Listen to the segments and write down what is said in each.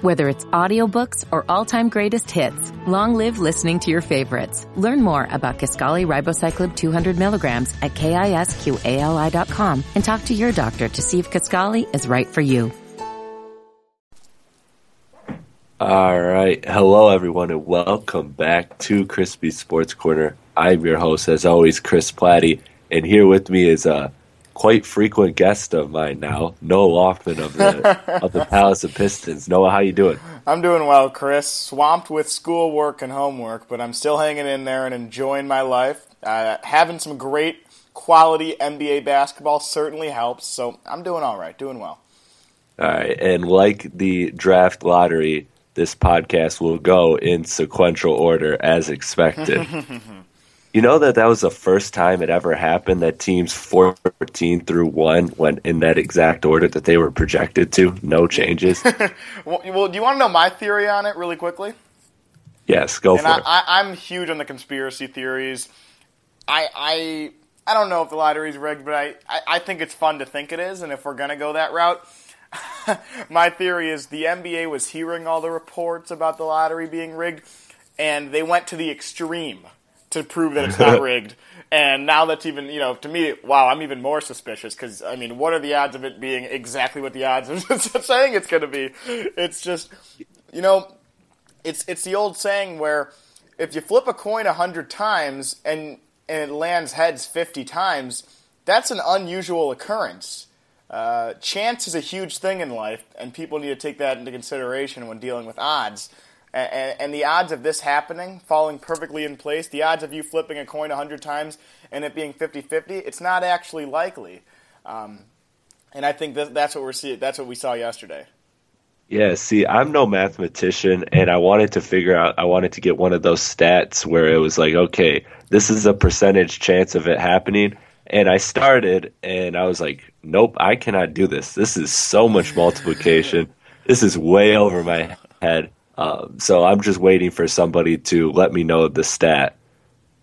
Whether it's audiobooks or all-time greatest hits, long live listening to your favorites. Learn more about Kisqali Ribociclib 200 milligrams at kisqali.com and talk to your doctor to see if Kisqali is right for you. All right. Hello, everyone, and welcome back to Crispy Sports Corner. I'm your host, as always, Chris Platty, and here with me is a quite frequent guest of mine now, Noah Loftman of the of the Palace of Pistons. Noah, how you doing? I'm doing well, Chris. Swamped with schoolwork and homework, but I'm still hanging in there and enjoying my life. Uh, having some great quality NBA basketball certainly helps, so I'm doing all right, doing well. All right, and like the draft lottery, this podcast will go in sequential order as expected. you know that that was the first time it ever happened that teams 14 through 1 went in that exact order that they were projected to, no changes. well, well, do you want to know my theory on it really quickly? Yes, go and for I, it. I, I'm huge on the conspiracy theories. I, I, I don't know if the lottery's rigged, but I, I, I think it's fun to think it is, and if we're going to go that route, my theory is the NBA was hearing all the reports about the lottery being rigged, and they went to the extreme to prove that it's not rigged. And now that's even, you know, to me, wow, I'm even more suspicious because, I mean, what are the odds of it being exactly what the odds of saying it's going to be? It's just, you know, it's it's the old saying where if you flip a coin a hundred times and and it lands heads fifty times, that's an unusual occurrence. Uh, chance is a huge thing in life, and people need to take that into consideration when dealing with odds. And, and, the odds of this happening, falling perfectly in place, the odds of you flipping a coin 100 times and it being 50 50, it's not actually likely. Um, and I think that, that's what we're seeing. That's what we saw yesterday. Yeah, see, I'm no mathematician, and I wanted to figure out, I wanted to get one of those stats where it was like, okay, this is a percentage chance of it happening. And I started, and I was like, nope, I cannot do this. This is so much multiplication. this is way over my head. Um, so I'm just waiting for somebody to let me know the stat.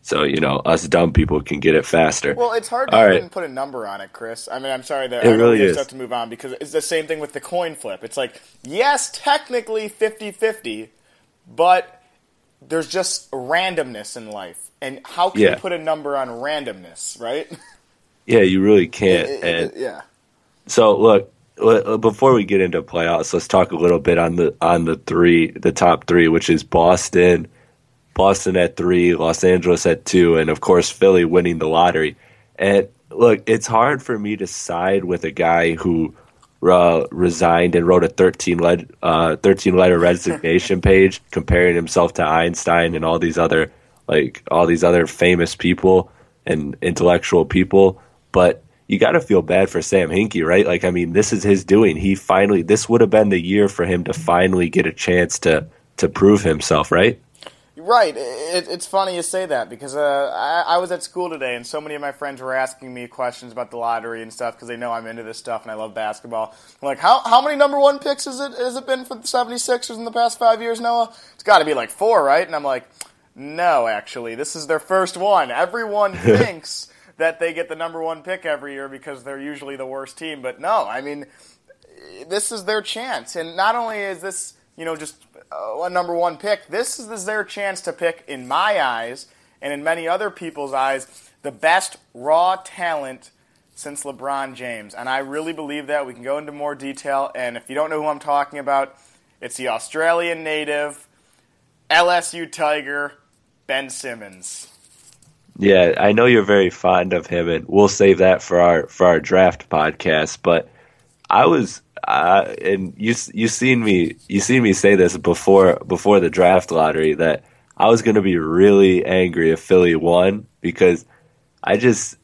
So, you know, us dumb people can get it faster. Well, it's hard to All even right. put a number on it, Chris. I mean, I'm sorry that It I really is. have to move on because it's the same thing with the coin flip. It's like, yes, technically 50-50, but there's just randomness in life. And how can Yeah. you put a number on randomness, right? Yeah, you really can't. It- and it- yeah. So look, before we get into playoffs, let's talk a little bit on the on the three, the top three, which is Boston, Boston at three, Los Angeles at two, and of course Philly winning the lottery. And look, it's hard for me to side with a guy who uh, resigned and wrote a 13 lead, uh, 13 letter resignation page comparing himself to Einstein and all these other like all these other famous people and intellectual people, but you got to feel bad for Sam Hinkie, right? Like, I mean, this is his doing. He finally, this would have been the year for him to finally get a chance to to prove himself, right? Right. It, it's funny you say that because uh, I, I was at school today and so many of my friends were asking me questions about the lottery and stuff because they know I'm into this stuff and I love basketball. I'm like, how, how many number one picks has it, has it been for the 76ers in the past five years, Noah? It's got to be like four, right? And I'm like, no, actually. This is their first one. Everyone thinks that they get the number one pick every year because they're usually the worst team. But no, I mean, this is their chance. And not only is this, you know, just uh, a number one pick, this is their chance to pick, in my eyes and in many other people's eyes, the best raw talent since LeBron James. And I really believe that. We can go into more detail. And if you don't know who I'm talking about, it's the Australian native, LSU Tiger, Ben Simmons. Yeah, I know you're very fond of him, and we'll save that for our for our draft podcast. But I was, uh, and you you seen me you seen me say this before before the draft lottery that I was going to be really angry if Philly won because I just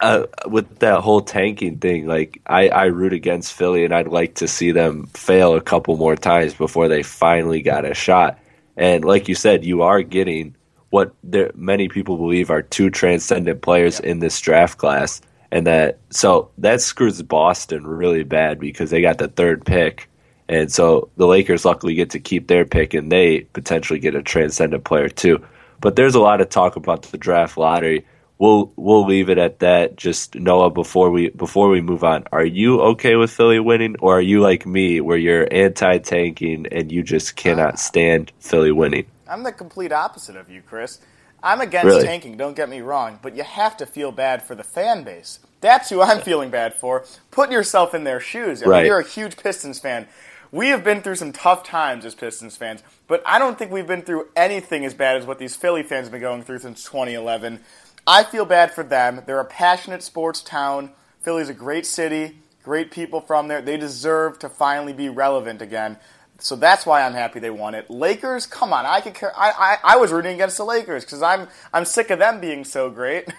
uh, with that whole tanking thing, like I, I root against Philly, and I'd like to see them fail a couple more times before they finally got a shot. And like you said, you are getting what there, many people believe are two transcendent players in this draft class, and that so that screws Boston really bad because they got the third pick, and so the Lakers luckily get to keep their pick, and they potentially get a transcendent player too. But there's a lot of talk about the draft lottery we'll we'll leave it at that. Just Noah, before we before we move on, are you okay with Philly winning, or are you like me, where you're anti-tanking and you just cannot uh, stand Philly winning? I'm the complete opposite of you, Chris. I'm against Really? tanking. Don't get me wrong, but you have to feel bad for the fan base. That's who I'm feeling bad for. Put yourself in their shoes. I mean, Right. you're a huge Pistons fan. We have been through some tough times as Pistons fans, but I don't think we've been through anything as bad as what these Philly fans have been going through since 2011. I feel bad for them. They're a passionate sports town. Philly's a great city, great people from there. They deserve to finally be relevant again. So that's why I'm happy they won it. Lakers, come on, I could care. I, I, I was rooting against the Lakers because I'm I'm sick of them being so great.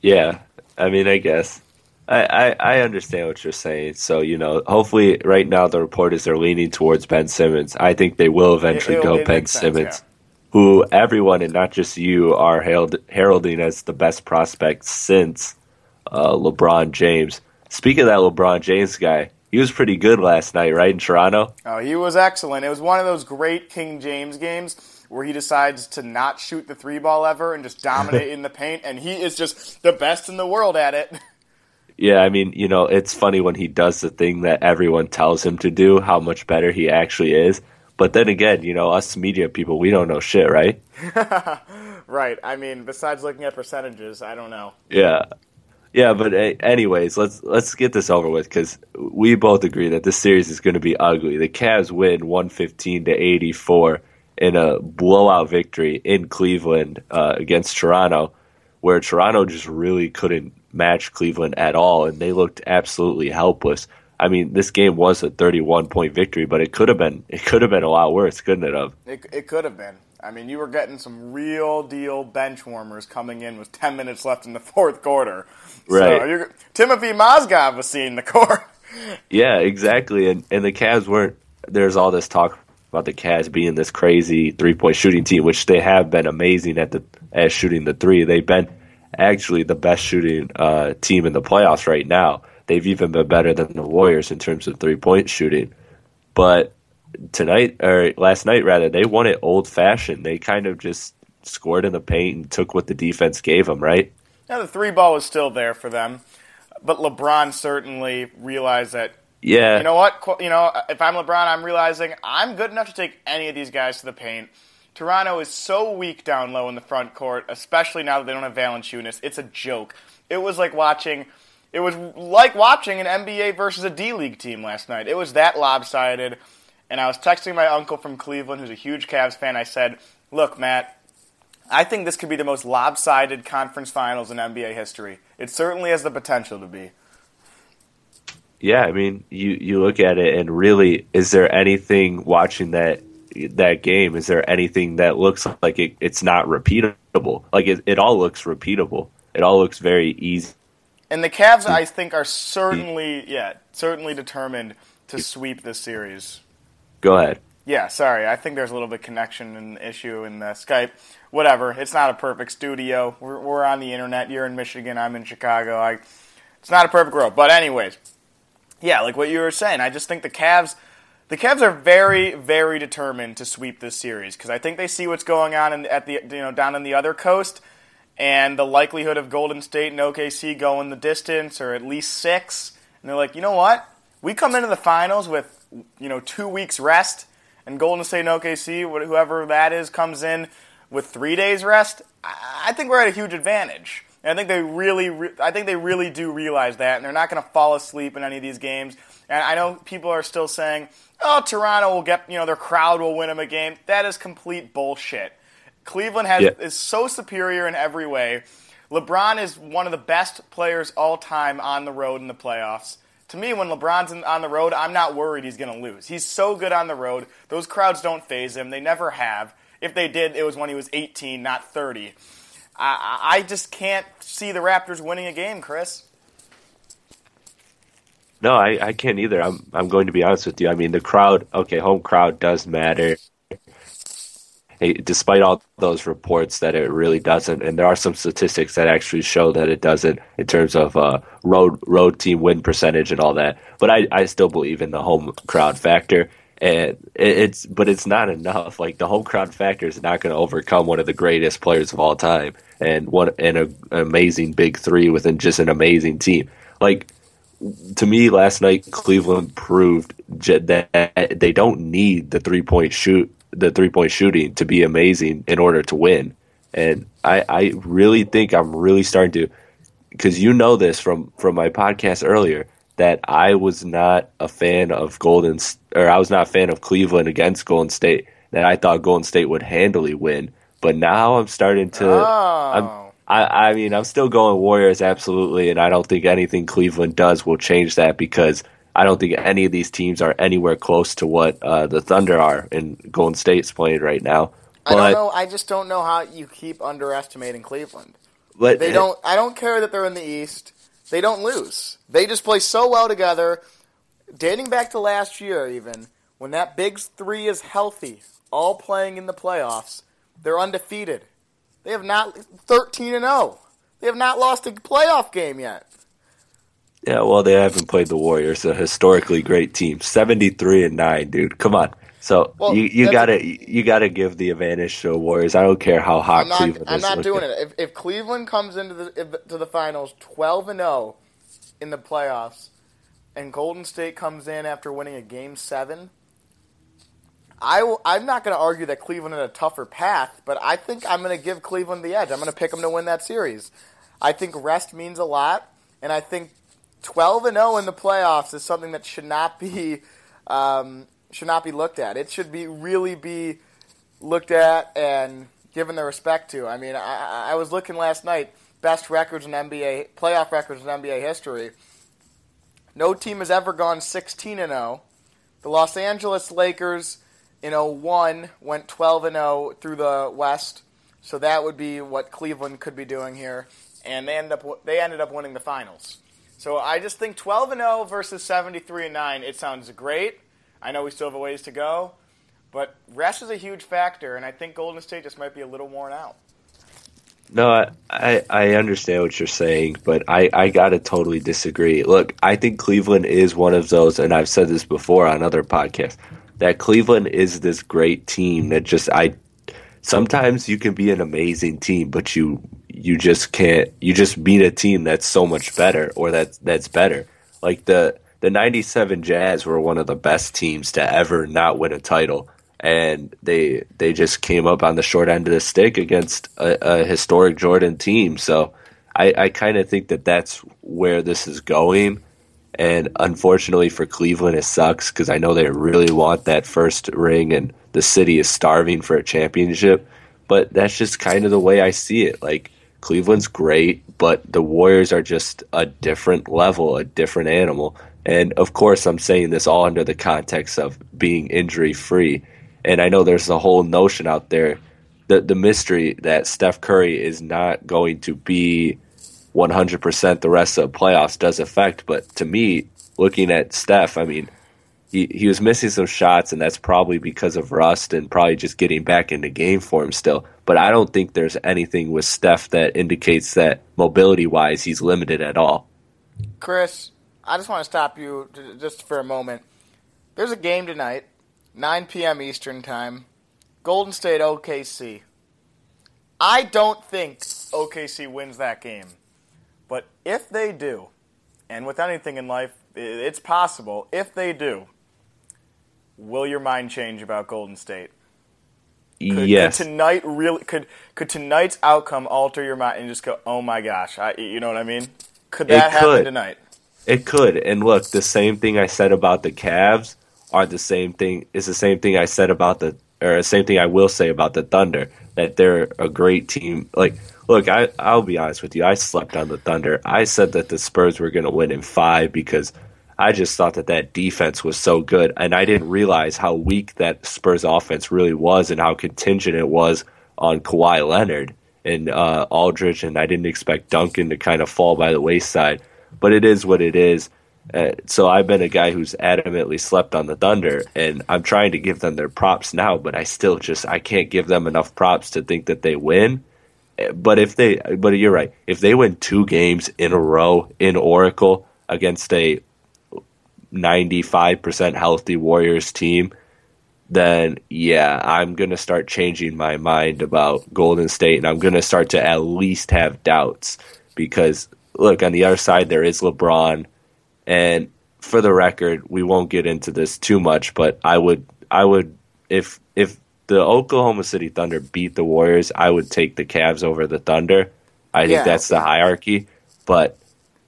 Yeah, I mean, I guess I, I I understand what you're saying. So you know, hopefully, right now the report is they're leaning towards Ben Simmons. I think they will eventually It- it- go it Ben sense, Simmons, who everyone and not just you are herald, heralding as the best prospect since uh, LeBron James. Speaking of that LeBron James guy, he was pretty good last night, right in Toronto. Oh, he was excellent. It was one of those great King James games where he decides to not shoot the three ball ever and just dominate in the paint, and he is just the best in the world at it. Yeah, I mean, you know, it's funny when he does the thing that everyone tells him to do, how much better he actually is. But then again, you know, us media people, we don't know shit, right? right. I mean, besides looking at percentages, I don't know. Yeah, yeah. But uh, anyways, let's let's get this over with because we both agree that this series is going to be ugly. The Cavs win one fifteen to eighty four in a blowout victory in Cleveland uh, against Toronto, where Toronto just really couldn't match Cleveland at all, and they looked absolutely helpless. I mean, this game was a 31 point victory, but it could have been it could have been a lot worse, couldn't it have? It, it could have been. I mean, you were getting some real deal bench warmers coming in with 10 minutes left in the fourth quarter. Right. So Timothy Mozgov was seeing the court. Yeah, exactly. And and the Cavs weren't. There's all this talk about the Cavs being this crazy three point shooting team, which they have been amazing at the at shooting the three. They've been actually the best shooting uh, team in the playoffs right now. They've even been better than the Warriors in terms of three point shooting. But tonight or last night rather, they won it old fashioned. They kind of just scored in the paint and took what the defense gave them. Right? Now, the three ball was still there for them, but LeBron certainly realized that Yeah. you know what? You know, if I'm LeBron, I'm realizing I'm good enough to take any of these guys to the paint. Toronto is so weak down low in the front court, especially now that they don't have Valanciunas. It's a joke. It was like watching. It was like watching an NBA versus a D League team last night. It was that lopsided. And I was texting my uncle from Cleveland, who's a huge Cavs fan. I said, "Look, Matt, I think this could be the most lopsided conference finals in NBA history. It certainly has the potential to be." Yeah, I mean, you you look at it and really, is there anything watching that that game? Is there anything that looks like it, it's not repeatable? Like it, it all looks repeatable. It all looks very easy. And the Cavs, mm. I think, are certainly, yeah, certainly determined to sweep this series. Go ahead. Yeah, sorry, I think there's a little bit connection and issue in the Skype. Whatever, it's not a perfect studio. We're, we're on the internet. You're in Michigan. I'm in Chicago. I, it's not a perfect world. But anyways, yeah, like what you were saying, I just think the Cavs, the Cavs are very, very determined to sweep this series because I think they see what's going on in, at the you know down in the other coast, and the likelihood of Golden State and OKC going the distance or at least six, and they're like, you know what? We come into the finals with you know two weeks rest, and Golden State and OKC, wh- whoever that is, comes in with three days rest. I I think we're at a huge advantage. And I think they really, re- I think they really do realize that, and they're not going to fall asleep in any of these games. And I know people are still saying, "Oh, Toronto will get, you know, their crowd will win them a game." That is complete bullshit. Cleveland has Yeah. is so superior in every way. LeBron is one of the best players all time on the road in the playoffs. To me, when LeBron's on the road, I'm not worried he's going to lose. He's so good on the road. Those crowds don't phase him. They never have. If they did, it was when he was 18, not 30. I, I just can't see the Raptors winning a game, Chris. No, I, I can't either. I'm I'm going to be honest with you. I mean, the crowd. Okay, home crowd does matter. Hey, despite all those reports that it really doesn't, and there are some statistics that actually show that it doesn't in terms of uh, road road team win percentage and all that. But I, I still believe in the home crowd factor, and it's but it's not enough. Like the home crowd factor is not going to overcome one of the greatest players of all time and one and a, an amazing big three within just an amazing team. Like to me, last night Cleveland proved that they don't need the three point shoot, the three point shooting to be amazing in order to win. And I, I really think I'm really starting to, because you know this from from my podcast earlier that I was not a fan of Golden or I was not a fan of Cleveland against Golden State. That I thought Golden State would handily win, but now I'm starting to. Oh. I'm, I, I mean, I'm still going Warriors absolutely, and I don't think anything Cleveland does will change that because I don't think any of these teams are anywhere close to what uh, the Thunder are and Golden State's playing right now. But, I don't know. I just don't know how you keep underestimating Cleveland. But they don't. I don't care that they're in the East. They don't lose. They just play so well together. Dating back to last year, even when that big three is healthy, all playing in the playoffs, they're undefeated. They have not 13 and 0. They have not lost a playoff game yet. Yeah, well, they haven't played the Warriors, a historically great team, 73 and 9, dude. Come on. So well, you, you gotta a, you gotta give the advantage to the Warriors. I don't care how hot I'm not, Cleveland I'm is. I'm not doing it. If, if Cleveland comes into the to the finals 12 and 0 in the playoffs, and Golden State comes in after winning a game seven, I will, I'm not going to argue that Cleveland had a tougher path, but I think I'm going to give Cleveland the edge. I'm going to pick them to win that series. I think rest means a lot, and I think 12 and 0 in the playoffs is something that should not be um, should not be looked at. It should be really be looked at and given the respect to. I mean, I, I was looking last night best records in NBA playoff records in NBA history. No team has ever gone 16 and 0. The Los Angeles Lakers in 01 went 12 and 0 through the West. So that would be what Cleveland could be doing here, and they ended up they ended up winning the finals. So I just think 12 and 0 versus 73 and 9. It sounds great. I know we still have a ways to go, but rest is a huge factor, and I think Golden State just might be a little worn out. No, I, I, understand what you're saying, but I, I gotta totally disagree. Look, I think Cleveland is one of those, and I've said this before on other podcasts that Cleveland is this great team that just I sometimes you can be an amazing team, but you you just can't you just beat a team that's so much better or that that's better. Like the the 97 Jazz were one of the best teams to ever not win a title and they they just came up on the short end of the stick against a, a historic Jordan team. So I, I kind of think that that's where this is going. And unfortunately for Cleveland, it sucks because I know they really want that first ring, and the city is starving for a championship. But that's just kind of the way I see it. Like Cleveland's great, but the Warriors are just a different level, a different animal. And of course, I'm saying this all under the context of being injury free. And I know there's a whole notion out there, the the mystery that Steph Curry is not going to be 100% the rest of the playoffs does affect. But to me, looking at Steph, I mean, he, he was missing some shots, and that's probably because of rust and probably just getting back into game form still. But I don't think there's anything with Steph that indicates that mobility wise he's limited at all. Chris, I just want to stop you just for a moment. There's a game tonight, 9 p.m. Eastern Time, Golden State OKC. I don't think OKC wins that game. But if they do, and with anything in life, it's possible, if they do, will your mind change about Golden State? Could, yes. Could tonight really could could tonight's outcome alter your mind and just go, oh my gosh, I, you know what I mean? Could that it happen could. tonight? It could. And look, the same thing I said about the Cavs are the same thing. Is the same thing I said about the or the same thing I will say about the Thunder that they're a great team. Like Look, I I'll be honest with you. I slept on the Thunder. I said that the Spurs were going to win in five because I just thought that that defense was so good, and I didn't realize how weak that Spurs offense really was and how contingent it was on Kawhi Leonard. and uh, Aldridge, and I didn't expect Duncan to kind of fall by the wayside. But it is what it is. Uh, so I've been a guy who's adamantly slept on the Thunder, and I'm trying to give them their props now, but I still just I can't give them enough props to think that they win. But if they, but you're right, if they win two games in a row in Oracle against a 95% healthy Warriors team, then yeah, I'm going to start changing my mind about Golden State and I'm going to start to at least have doubts because look, on the other side there is LeBron and for the record, we won't get into this too much, but I would I would if if the Oklahoma City Thunder beat the Warriors, I would take the Cavs over the Thunder. I think Yeah. that's the hierarchy, but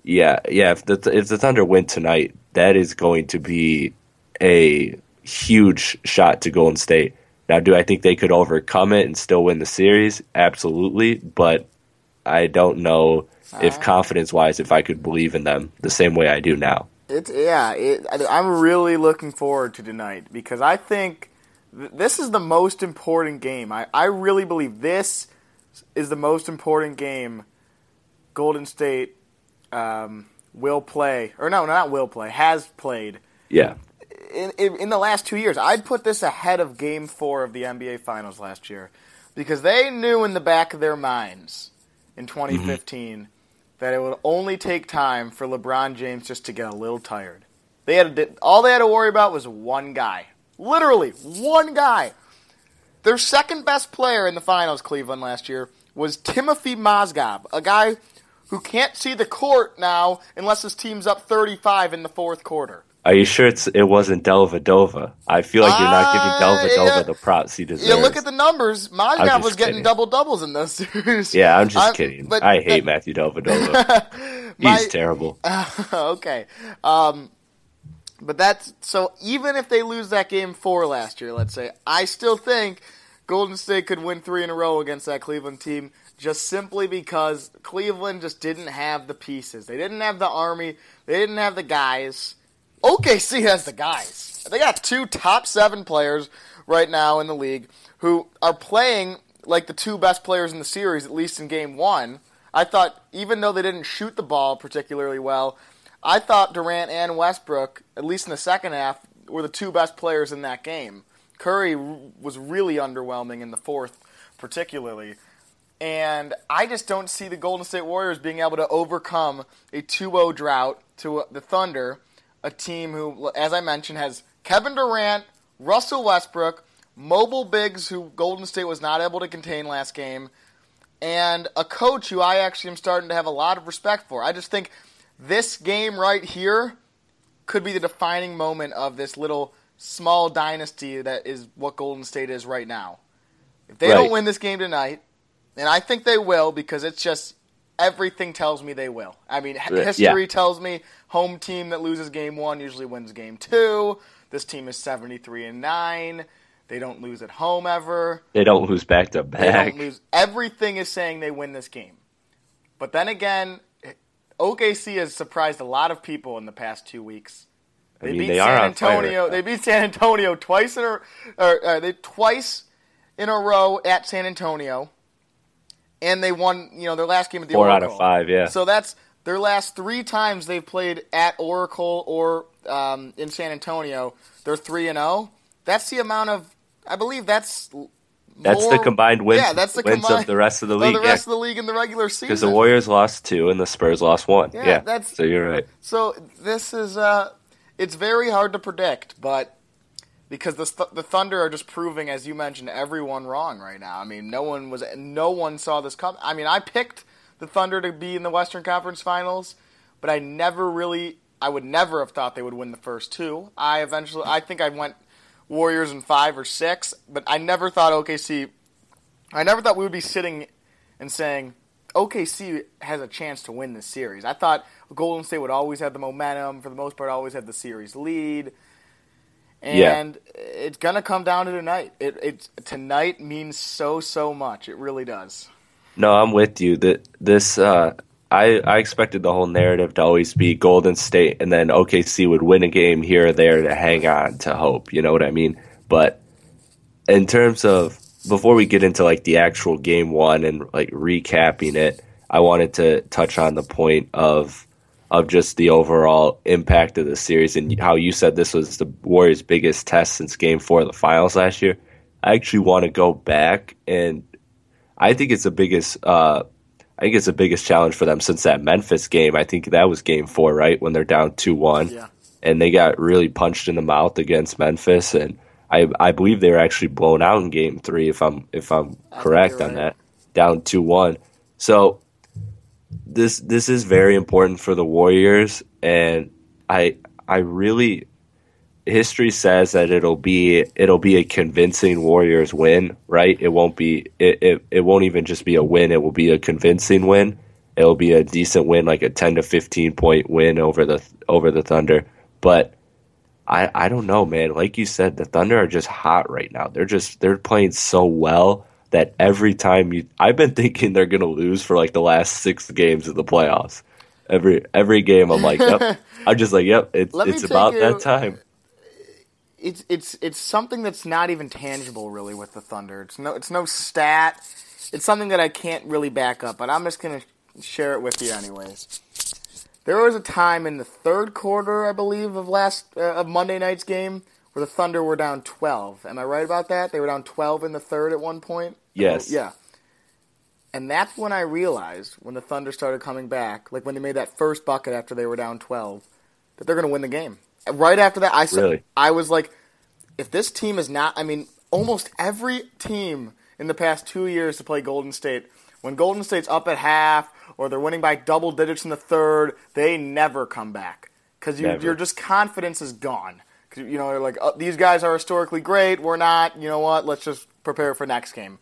yeah, yeah, if the if the Thunder win tonight, that is going to be a huge shot to Golden State. Now, do I think they could overcome it and still win the series? Absolutely, but I don't know if confidence wise if I could believe in them the same way I do now. It's yeah. It, I- I'm really looking forward to tonight because I think th- this is the most important game. I, I really believe this is the most important game Golden State um, will play, or no, not will play, has played Yeah. in, in, in the last two years. I'd put this ahead of Game Four of the NBA Finals last year because they knew in the back of their minds in 2015 mm-hmm. that it would only take time for LeBron James just to get a little tired. They had to, all they had to worry about was one guy, literally one guy. Their second best player in the finals, Cleveland last year, was Timothy Mozgov, a guy who can't see the court now unless his team's up 35 in the fourth quarter. Are you sure it's it wasn't Dellavedova? I feel like you're not giving Uh, Dellavedova yeah. the props he deserves. Yeah, look at the numbers. Just was getting double doubles in those series. Yeah, I'm just I'm- kidding. but I hate Matthew Dellavedova. My- He's terrible. okay. Um, but that's so. Even if they lose that game four last year, let's say, I still think Golden State could win three in a row against that Cleveland team, just simply because Cleveland just didn't have the pieces. They didn't have the army. They didn't have the guys. OKC has the guys. They got two top seven players right now in the league who are playing like the two best players in the series, at least in game one. I thought, even though they didn't shoot the ball particularly well, I thought Durant and Westbrook, at least in the second half, were the two best players in that game. Curry was really underwhelming in the fourth, particularly. And I just don't see the Golden State Warriors being able to overcome a 2 0 drought to the Thunder, a team who, as I mentioned, has Kevin Durant, Russell Westbrook, mobile bigs who Golden State was not able to contain last game, and a coach who I actually am starting to have a lot of respect for. I just think this game right here could be the defining moment of this little small dynasty that is what Golden State is right now. If they don't win this game tonight, and I think they will because it's just everything tells me they will. I mean, h- Yeah. history tells me home team that loses game 1 usually wins game 2. This team is 73 and 9. They don't lose at home ever. They don't lose back to back. They don't lose. Everything is saying they win this game. But then again, OKC has surprised a lot of people in the past two weeks. I They mean, beat they are San. Antonio. They beat San Antonio twice in a or, uh, they twice in a row at San Antonio, and they won. You know their last game at the Four out of five, yeah. So that's their last three times they've played at Oracle or um, in San Antonio. They're three and zero. That's the amount of. I believe that's. That's the combined wins, Yeah, that's the wins combined, of the rest of the of league. the yeah. rest of the league in the regular season. Because the Warriors lost two and the Spurs lost one. Yeah, Yeah, that's- so you're right. So this is uh, it's very hard to predict, but because the Th- the Thunder are just proving, as you mentioned, everyone wrong right now. I mean, no one was, no one saw this come. I mean, I picked the Thunder to be in the Western Conference Finals, but I never really, I would never have thought they would win the first two. I eventually, I think I went Warriors in five or six, but I never thought OKC. I never thought we would be sitting and saying OKC has a chance to win this series. I thought Golden State would always have the momentum, for the most part, always have the series lead. Yeah. And it's gonna come down to tonight. It it's tonight means so so much. It really does. No, I'm with you. That this, uh, I I expected the whole narrative to always be Golden State, and then OKC would win a game here or there to hang on to hope. You know what I mean? But in terms of before we get into like the actual game one and like recapping it, I wanted to touch on the point of of just the overall impact of the series and how you said this was the Warriors' biggest test since Game Four of the Finals last year. I actually want to go back and I think it's the biggest. Uh, I think it's the biggest challenge for them since that Memphis game. I think that was Game Four, right when they're down two one, Yeah. and they got really punched in the mouth against Memphis, and I I believe they were actually blown out in Game Three, if I'm if I'm correct on right. that, down two one. So this this is very important for the Warriors, and I I really history says that it'll be it'll be a convincing Warriors win, right? It won't be it, it, it won't even just be a win, it will be a convincing win. It'll be a decent win, like a ten to fifteen point win over the over the Thunder. But I I don't know, man. Like you said, the Thunder are just hot right now. They're just they're playing so well that every time you I've been thinking they're gonna lose for like the last six games of the playoffs. Every every game I'm like, yep. I'm just like, yep, it's Let it's about you- that time. it's it's it's something that's not even tangible really with the Thunder. It's no it's no stat. It's something that I can't really back up, but I'm just gonna share it with you anyways. There was a time in the third quarter, I believe, of last uh, of Monday night's game where the Thunder were down 12. Am I right about that? They were down 12 in the third at one point. Yes. Yeah. And that's when I realized when the Thunder started coming back, like when they made that first bucket after they were down 12, that they're going to win the game. Right after that, I said, Really? I was like, if this team is not, I mean, almost every team in the past two years to play Golden State, when Golden State's up at half or they're winning by double digits in the third, they never come back because you, your just confidence is gone. You know, like, oh, these guys are historically great. We're not. You know what? Let's just prepare for next game.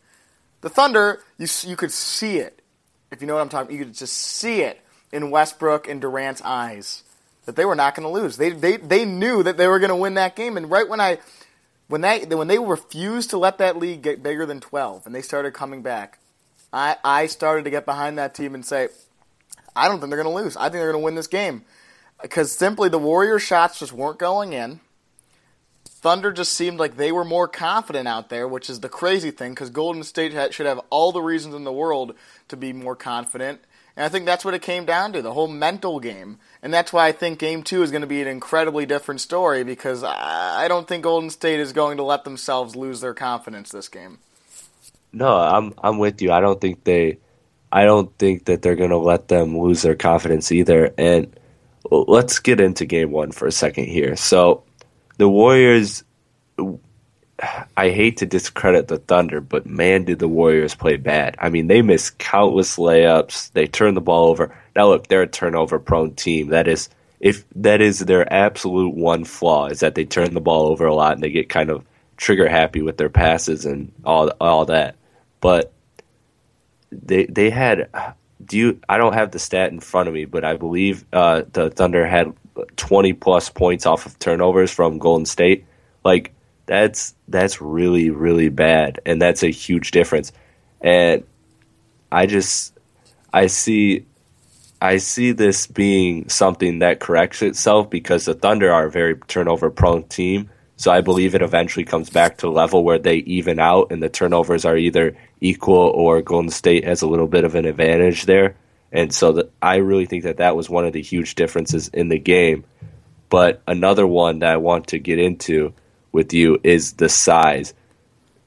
The Thunder, you you could see it. If you know what I'm talking, you could just see it in Westbrook and Durant's eyes that they were not going to lose. They they they knew that they were going to win that game. And right when I when they when they refused to let that lead get bigger than 12 and they started coming back, I I started to get behind that team and say, I don't think they're going to lose. I think they're going to win this game because simply the Warrior shots just weren't going in. Thunder just seemed like they were more confident out there, which is the crazy thing because Golden State should have all the reasons in the world to be more confident. And I think that's what it came down to the whole mental game. And that's why I think game two is going to be an incredibly different story because I I don't think Golden State is going to let themselves lose their confidence this game. No, I'm I'm with you. I don't think they I don't think that they're going to let them lose their confidence either. And let's get into game 1 for a second here. So, the Warriors I hate to discredit the Thunder, but man, did the Warriors play bad. I mean, they missed countless layups. They turned the ball over. Now, look, they're a turnover-prone team. That is, if that is their absolute one flaw, is that they turn the ball over a lot and they get kind of trigger happy with their passes and all all that. But they they had. Do you? I don't have the stat in front of me, but I believe uh, the Thunder had twenty plus points off of turnovers from Golden State. Like that's that's really really bad, and that's a huge difference. And I just I see I see this being something that corrects itself because the Thunder are a very turnover prone team. So I believe it eventually comes back to a level where they even out and the turnovers are either equal or Golden State has a little bit of an advantage there. And so that I really think that that was one of the huge differences in the game. But another one that I want to get into with you is the size.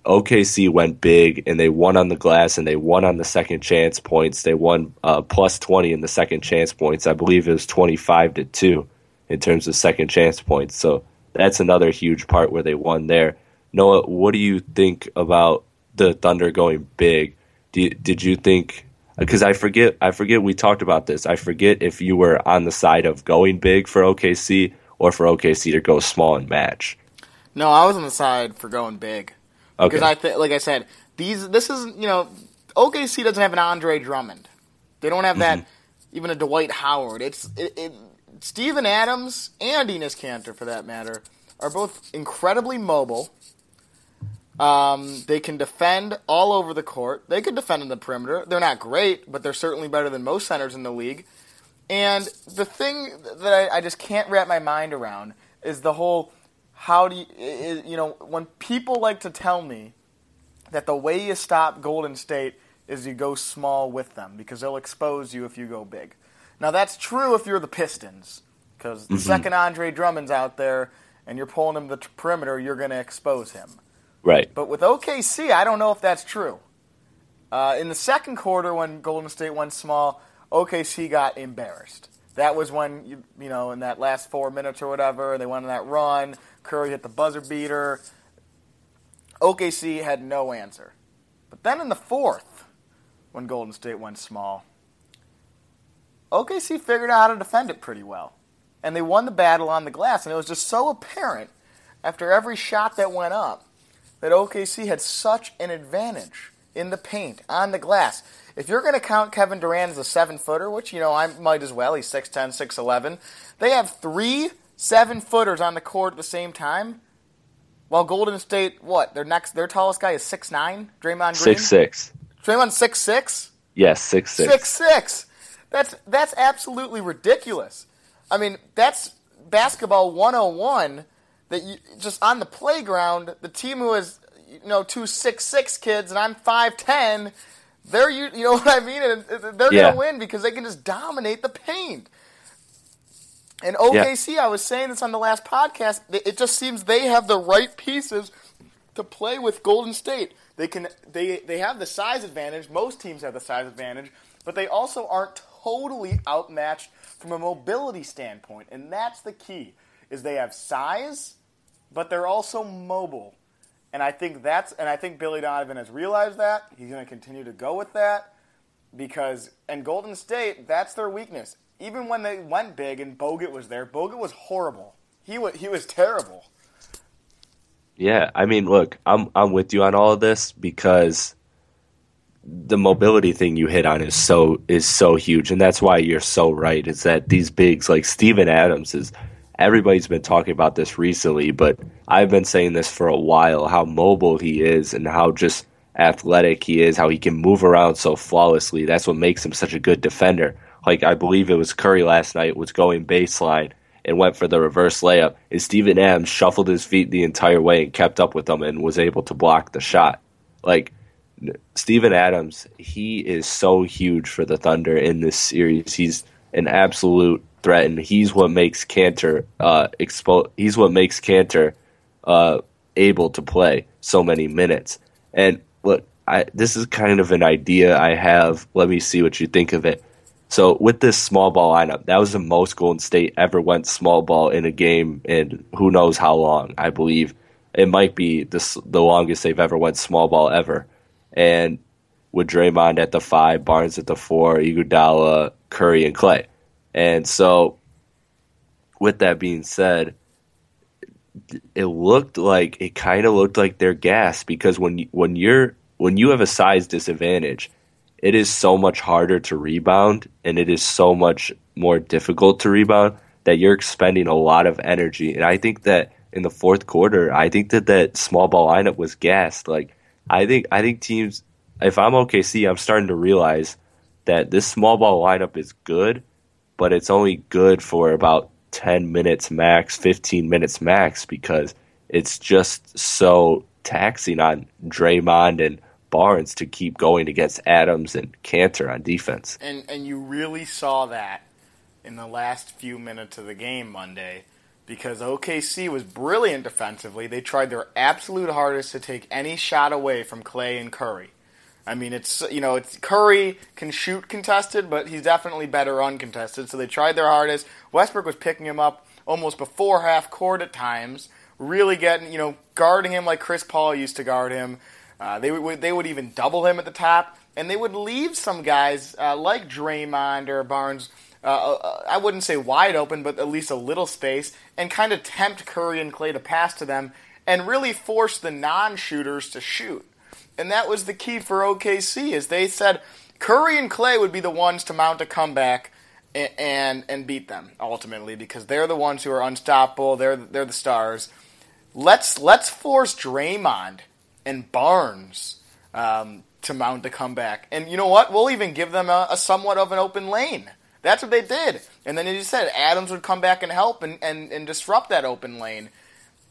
OKC went big and they won on the glass and they won on the second chance points. They won uh, plus 20 in the second chance points. I believe it was 25 to 2 in terms of second chance points. So that's another huge part where they won there. Noah, what do you think about the Thunder going big? Do did you think Uh, because I forget I forget we talked about this. I forget if you were on the side of going big for OKC or for OKC to go small and match. No, I was on the side for going big. Okay. Because I think, like I said, these this is you know OKC doesn't have an Andre Drummond. They don't have that mm-hmm. even a Dwight Howard. It's it, it, Steven Adams and Enes Kanter, for that matter, are both incredibly mobile. Um, they can defend all over the court. They can defend in the perimeter. They're not great, but they're certainly better than most centers in the league. And the thing that I, I just can't wrap my mind around is the whole how do you, you know, when people like to tell me that the way you stop Golden State is you go small with them because they'll expose you if you go big. Now that's true if you're the Pistons because the Mhm. second Andre Drummond's out there and you're pulling him to the perimeter, you're going to expose him. Right. But with OKC, I don't know if that's true. Uh, in the second quarter, when Golden State went small, OKC got embarrassed. That was when you, you know in that last four minutes or whatever, they went on that run. Curry hit the buzzer beater. OKC had no answer. But then in the fourth, when Golden State went small, OKC figured out how to defend it pretty well. And they won the battle on the glass. And it was just so apparent after every shot that went up that OKC had such an advantage in the paint, on the glass. If you're going to count Kevin Durant as a seven footer, which, you know, I might as well, he's 6'10, 6'11, they have three seven footers on the court at the same time. While Golden State, what? Their next, their tallest guy is 6'9, Draymond Green? Six six. Draymond 6'6? Yes, six six. Six six. That's that's absolutely ridiculous. I mean, that's basketball 101 that you just on the playground, the team who has you know two six six kids and I'm 5'10, they're you you know what I mean? And they're Yeah. going to win because they can just dominate the paint. And OKC, I was saying this on the last podcast, it it just seems they have the right pieces to play with Golden State. They can they they have the size advantage. Most teams have the size advantage, but they also aren't totally outmatched from a mobility standpoint. And that's the key. Is they have size, but they're also mobile. And I think that's and I think Billy Donovan has realized that. He's going to continue to go with that because and Golden State, that's their weakness. Even when they went big and Bogut was there, Bogut was horrible. He was he was terrible. Yeah, I mean, look, I'm I'm with you on all of this because the mobility thing you hit on is so is so huge, and that's why you're so right. Is that these bigs like Steven Adams is everybody's been talking about this recently, but I've been saying this for a while how mobile he is and how just athletic he is, how he can move around so flawlessly. That's what makes him such a good defender. Like I believe it was Curry last night was going baseline and went for the reverse layup, and Steven Adams shuffled his feet the entire way and kept up with them and was able to block the shot. Like Steven Adams, he is so huge for the Thunder in this series. He's an absolute threat, and he's what makes Kanter uh, expo- He's what makes Kanter uh, able to play so many minutes. And look, I, this is kind of an idea I have. Let me see what you think of it. So with this small ball lineup, that was the most Golden State ever went small ball in a game in who knows how long. I believe it might be the the longest they've ever went small ball ever. And with Draymond at the five, Barnes at the four, Iguodala, Curry, and Clay. And so, with that being said, it looked like it kind of looked like they're gassed because when you, when you're when you have a size disadvantage, it is so much harder to rebound and it is so much more difficult to rebound that you're expending a lot of energy. And I think that in the fourth quarter, I think that that small ball lineup was gassed. Like I think I think teams if I'm OKC, I'm starting to realize that this small ball lineup is good, but it's only good for about 10 minutes max, 15 minutes max because it's just so taxing on Draymond and Barnes to keep going against Adams and Kanter on defense. And and you really saw that in the last few minutes of the game Monday because OKC was brilliant defensively. They tried their absolute hardest to take any shot away from Clay and Curry. I mean, it's you know, it's Curry can shoot contested, but he's definitely better uncontested. So they tried their hardest. Westbrook was picking him up almost before half court at times, really getting you know guarding him like Chris Paul used to guard him. Uh, they would they would even double him at the top, and they would leave some guys uh, like Draymond or Barnes. Uh, uh, I wouldn't say wide open, but at least a little space, and kind of tempt Curry and Clay to pass to them, and really force the non-shooters to shoot. And that was the key for OKC, is they said Curry and Clay would be the ones to mount a comeback and and, and beat them ultimately because they're the ones who are unstoppable. They're they're the stars. Let's let's force Draymond and Barnes um, to mount a comeback. And you know what? We'll even give them a, a somewhat of an open lane. That's what they did. And then as you said, Adams would come back and help and, and, and disrupt that open lane.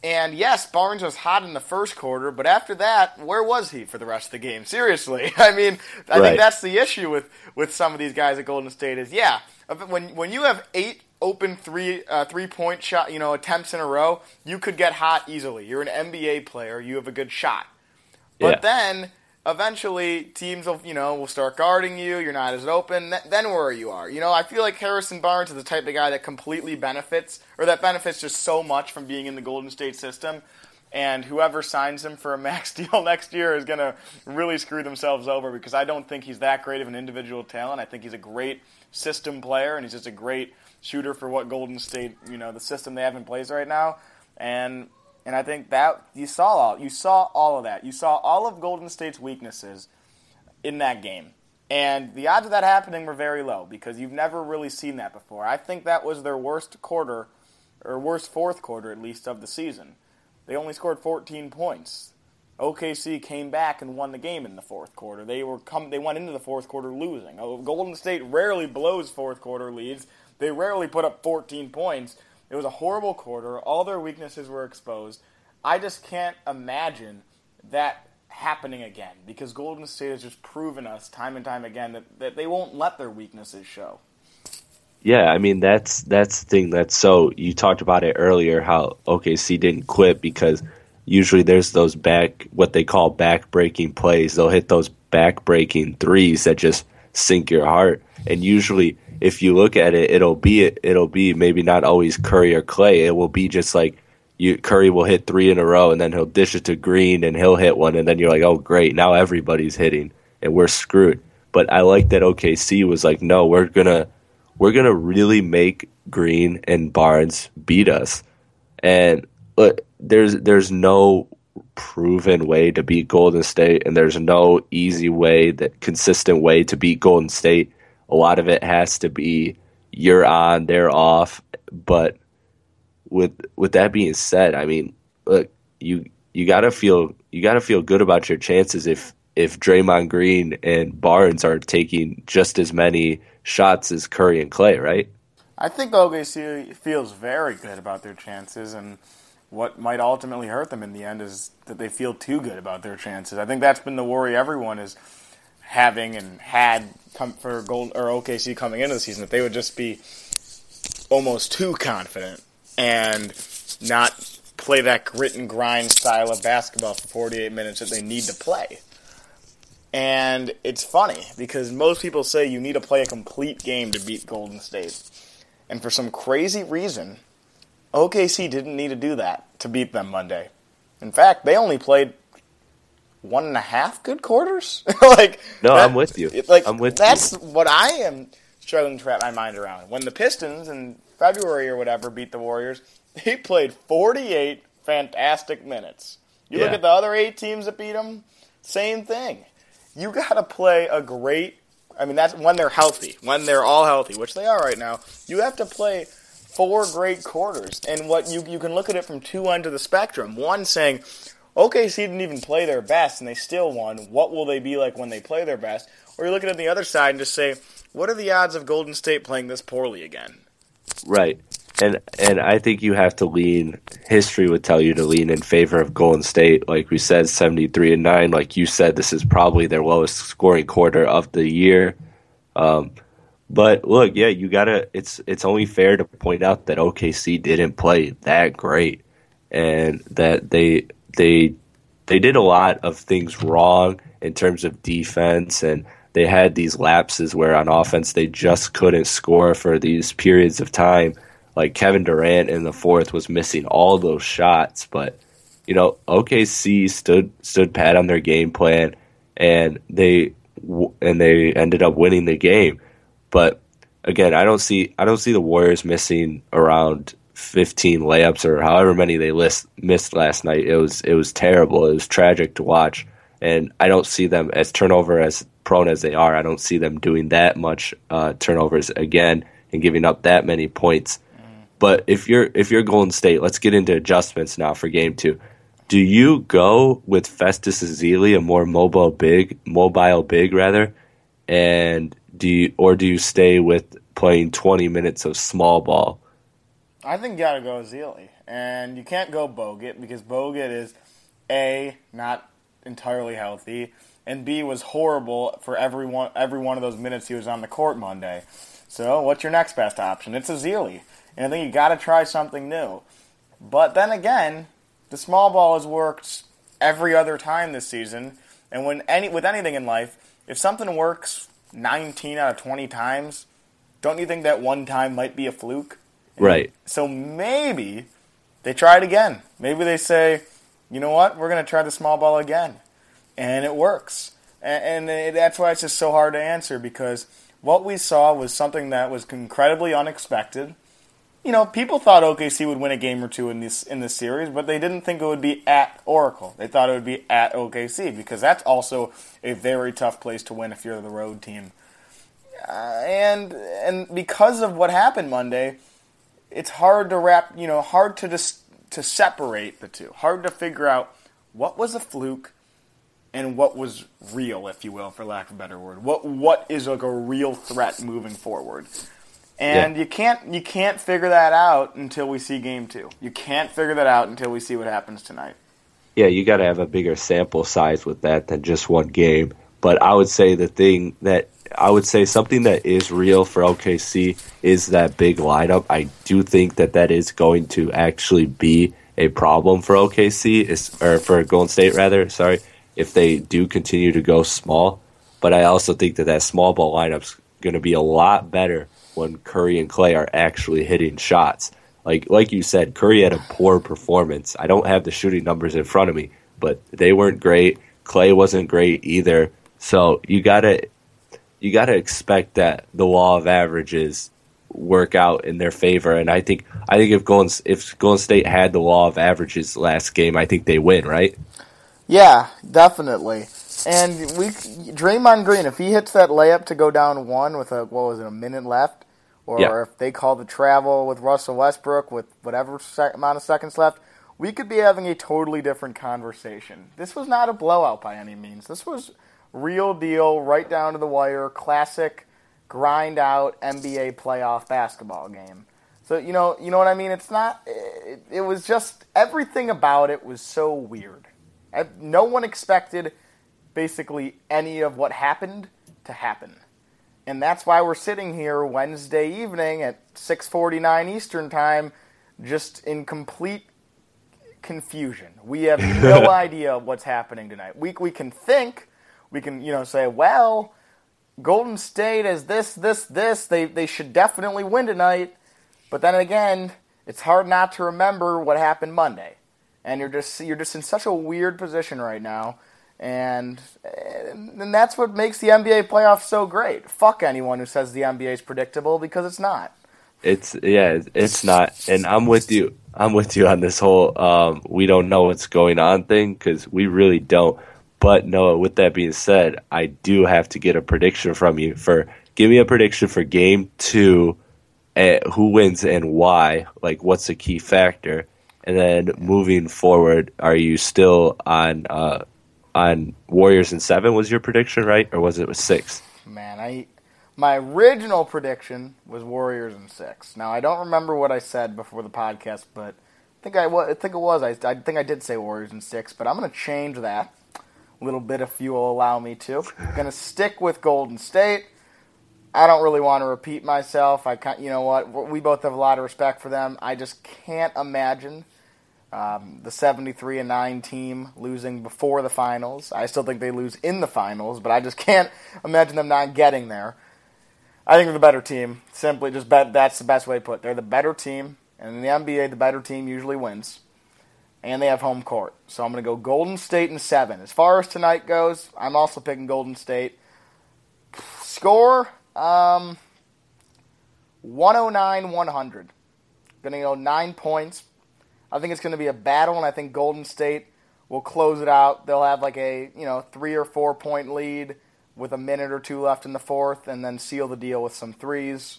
And yes, Barnes was hot in the first quarter, but after that, where was he for the rest of the game? Seriously, I mean, I right. think that's the issue with with some of these guys at Golden State is yeah, when when you have eight open three uh, three point shot, you know, attempts in a row, you could get hot easily. You're an NBA player, you have a good shot. But yeah. then eventually teams will, you know, will start guarding you. You're not as open. Then where you are, you know, I feel like Harrison Barnes is the type of guy that completely benefits, or that benefits just so much from being in the Golden State system. And whoever signs him for a max deal next year is going to really screw themselves over because I don't think he's that great of an individual talent. I think he's a great system player and he's just a great shooter for what Golden State, you know, the system they have in place right now. And and I think that you saw all you saw all of that. You saw all of Golden State's weaknesses in that game. And the odds of that happening were very low because you've never really seen that before. I think that was their worst quarter or worst fourth quarter at least of the season. They only scored 14 points. OKC came back and won the game in the fourth quarter. They were come they went into the fourth quarter losing. Oh, Golden State rarely blows fourth quarter leads. They rarely put up 14 points. It was a horrible quarter. All their weaknesses were exposed. I just can't imagine that happening again because Golden State has just proven us time and time again that, that they won't let their weaknesses show. Yeah, I mean that's that's the thing that's so you talked about it earlier how OKC didn't quit because usually there's those back what they call back breaking plays. They'll hit those back breaking threes that just sink your heart. And usually if you look at it, it'll be it'll be maybe not always Curry or Clay. It will be just like you Curry will hit three in a row, and then he'll dish it to Green, and he'll hit one, and then you're like, oh great, now everybody's hitting, and we're screwed. But I like that OKC was like, no, we're gonna we're gonna really make Green and Barnes beat us, and look, there's there's no proven way to beat Golden State, and there's no easy way that consistent way to beat Golden State a lot of it has to be you're on, they're off. But with with that being said, I mean, look, you you gotta feel you gotta feel good about your chances if if Draymond Green and Barnes are taking just as many shots as Curry and Clay, right? I think OKC feels very good about their chances, and what might ultimately hurt them in the end is that they feel too good about their chances. I think that's been the worry everyone is having and had come for Gold or OKC coming into the season that they would just be almost too confident and not play that grit and grind style of basketball for 48 minutes that they need to play. And it's funny because most people say you need to play a complete game to beat Golden State. And for some crazy reason, OKC didn't need to do that to beat them Monday. In fact, they only played one and a half good quarters. like no, that, I'm with you. Like I'm with that's you. what I am struggling to wrap my mind around. When the Pistons in February or whatever beat the Warriors, they played 48 fantastic minutes. You yeah. look at the other eight teams that beat them, same thing. You got to play a great. I mean, that's when they're healthy, when they're all healthy, which they are right now. You have to play four great quarters, and what you you can look at it from two ends of the spectrum. One saying, OKC didn't even play their best and they still won. What will they be like when they play their best? Or you're looking at the other side and just say, what are the odds of Golden State playing this poorly again? Right. And and I think you have to lean history would tell you to lean in favor of Golden State. Like we said, seventy three and nine. Like you said, this is probably their lowest scoring quarter of the year. Um, but look, yeah, you gotta. It's it's only fair to point out that OKC didn't play that great, and that they they they did a lot of things wrong in terms of defense and they had these lapses where on offense they just couldn't score for these periods of time. Like Kevin Durant in the fourth was missing all those shots, but you know OKC stood stood pat on their game plan, and they and they ended up winning the game. But again, I don't see I don't see the Warriors missing around 15 layups or however many they list, missed last night. It was it was terrible. It was tragic to watch, and I don't see them as turnover as prone as they are. I don't see them doing that much uh, turnovers again and giving up that many points. But if you're if you're Golden State, let's get into adjustments now for game two. Do you go with Festus Ezeli, a more mobile big, mobile big rather, and do you, or do you stay with playing 20 minutes of small ball? I think you got to go Ezeli. And you can't go Bogut because Bogut is, A, not entirely healthy, and B, was horrible for every one, every one of those minutes he was on the court Monday. So what's your next best option? It's Ezeli. And I think you got to try something new. But then again, the small ball has worked every other time this season. And when any with anything in life, if something works 19 out of 20 times, don't you think that one time might be a fluke? Right. So maybe they try it again. Maybe they say, you know what, we're going to try the small ball again. And it works. And, and that's why it's just so hard to answer because what we saw was something that was incredibly unexpected. You know, people thought OKC would win a game or two in this in this series, but they didn't think it would be at Oracle. They thought it would be at OKC because that's also a very tough place to win if you're the road team. Uh, and and because of what happened Monday, it's hard to wrap, you know, hard to just to separate the two. Hard to figure out what was a fluke and what was real, if you will, for lack of a better word. What what is like a real threat moving forward? And yeah. you can't you can't figure that out until we see game 2. You can't figure that out until we see what happens tonight. Yeah, you got to have a bigger sample size with that than just one game. But I would say the thing that I would say something that is real for OKC is that big lineup. I do think that that is going to actually be a problem for OKC is or for Golden State rather. Sorry, if they do continue to go small. But I also think that that small ball lineup's going to be a lot better when Curry and Clay are actually hitting shots. Like like you said, Curry had a poor performance. I don't have the shooting numbers in front of me, but they weren't great. Clay wasn't great either. So you gotta you got to expect that the law of averages work out in their favor. And I think I think if Golden if Golden State had the law of averages last game, I think they win, right? Yeah, definitely. And we Draymond Green, if he hits that layup to go down one with a what was it a minute left, or yeah. if they call the travel with Russell Westbrook with whatever sec- amount of seconds left, we could be having a totally different conversation. This was not a blowout by any means. This was real deal, right down to the wire, classic grind out NBA playoff basketball game. So you know, you know what I mean. It's not. It, it was just everything about it was so weird. No one expected basically any of what happened to happen, and that's why we're sitting here Wednesday evening at 6:49 Eastern time, just in complete confusion. We have no idea what's happening tonight. We we can think we can you know say, well, Golden State is this, this, this. They they should definitely win tonight. But then again, it's hard not to remember what happened Monday, and you're just you're just in such a weird position right now. And, and that's what makes the NBA playoffs so great. Fuck anyone who says the NBA is predictable because it's not. It's yeah, it's not. And I'm with you. I'm with you on this whole um, we don't know what's going on thing because we really don't. But Noah, with that being said, I do have to get a prediction from you for give me a prediction for game two, uh, who wins and why, like what's the key factor, and then moving forward, are you still on uh, on Warriors in seven? Was your prediction right, or was it with six? Man, I my original prediction was Warriors in six. Now I don't remember what I said before the podcast, but I think I, I think it was I, I think I did say Warriors in six, but I'm going to change that little bit you will allow me to. I'm to stick with Golden State. I don't really want to repeat myself. I you know what? We both have a lot of respect for them. I just can't imagine um, the 73 and 9 team losing before the finals. I still think they lose in the finals, but I just can't imagine them not getting there. I think they're the better team. Simply just bet that's the best way to put it. They're the better team, and in the NBA, the better team usually wins and they have home court. So I'm going to go Golden State in seven. As far as tonight goes, I'm also picking Golden State. Score um, 109 100. Going to go nine points. I think it's going to be a battle, and I think Golden State will close it out. They'll have like a you know three or four point lead with a minute or two left in the fourth, and then seal the deal with some threes.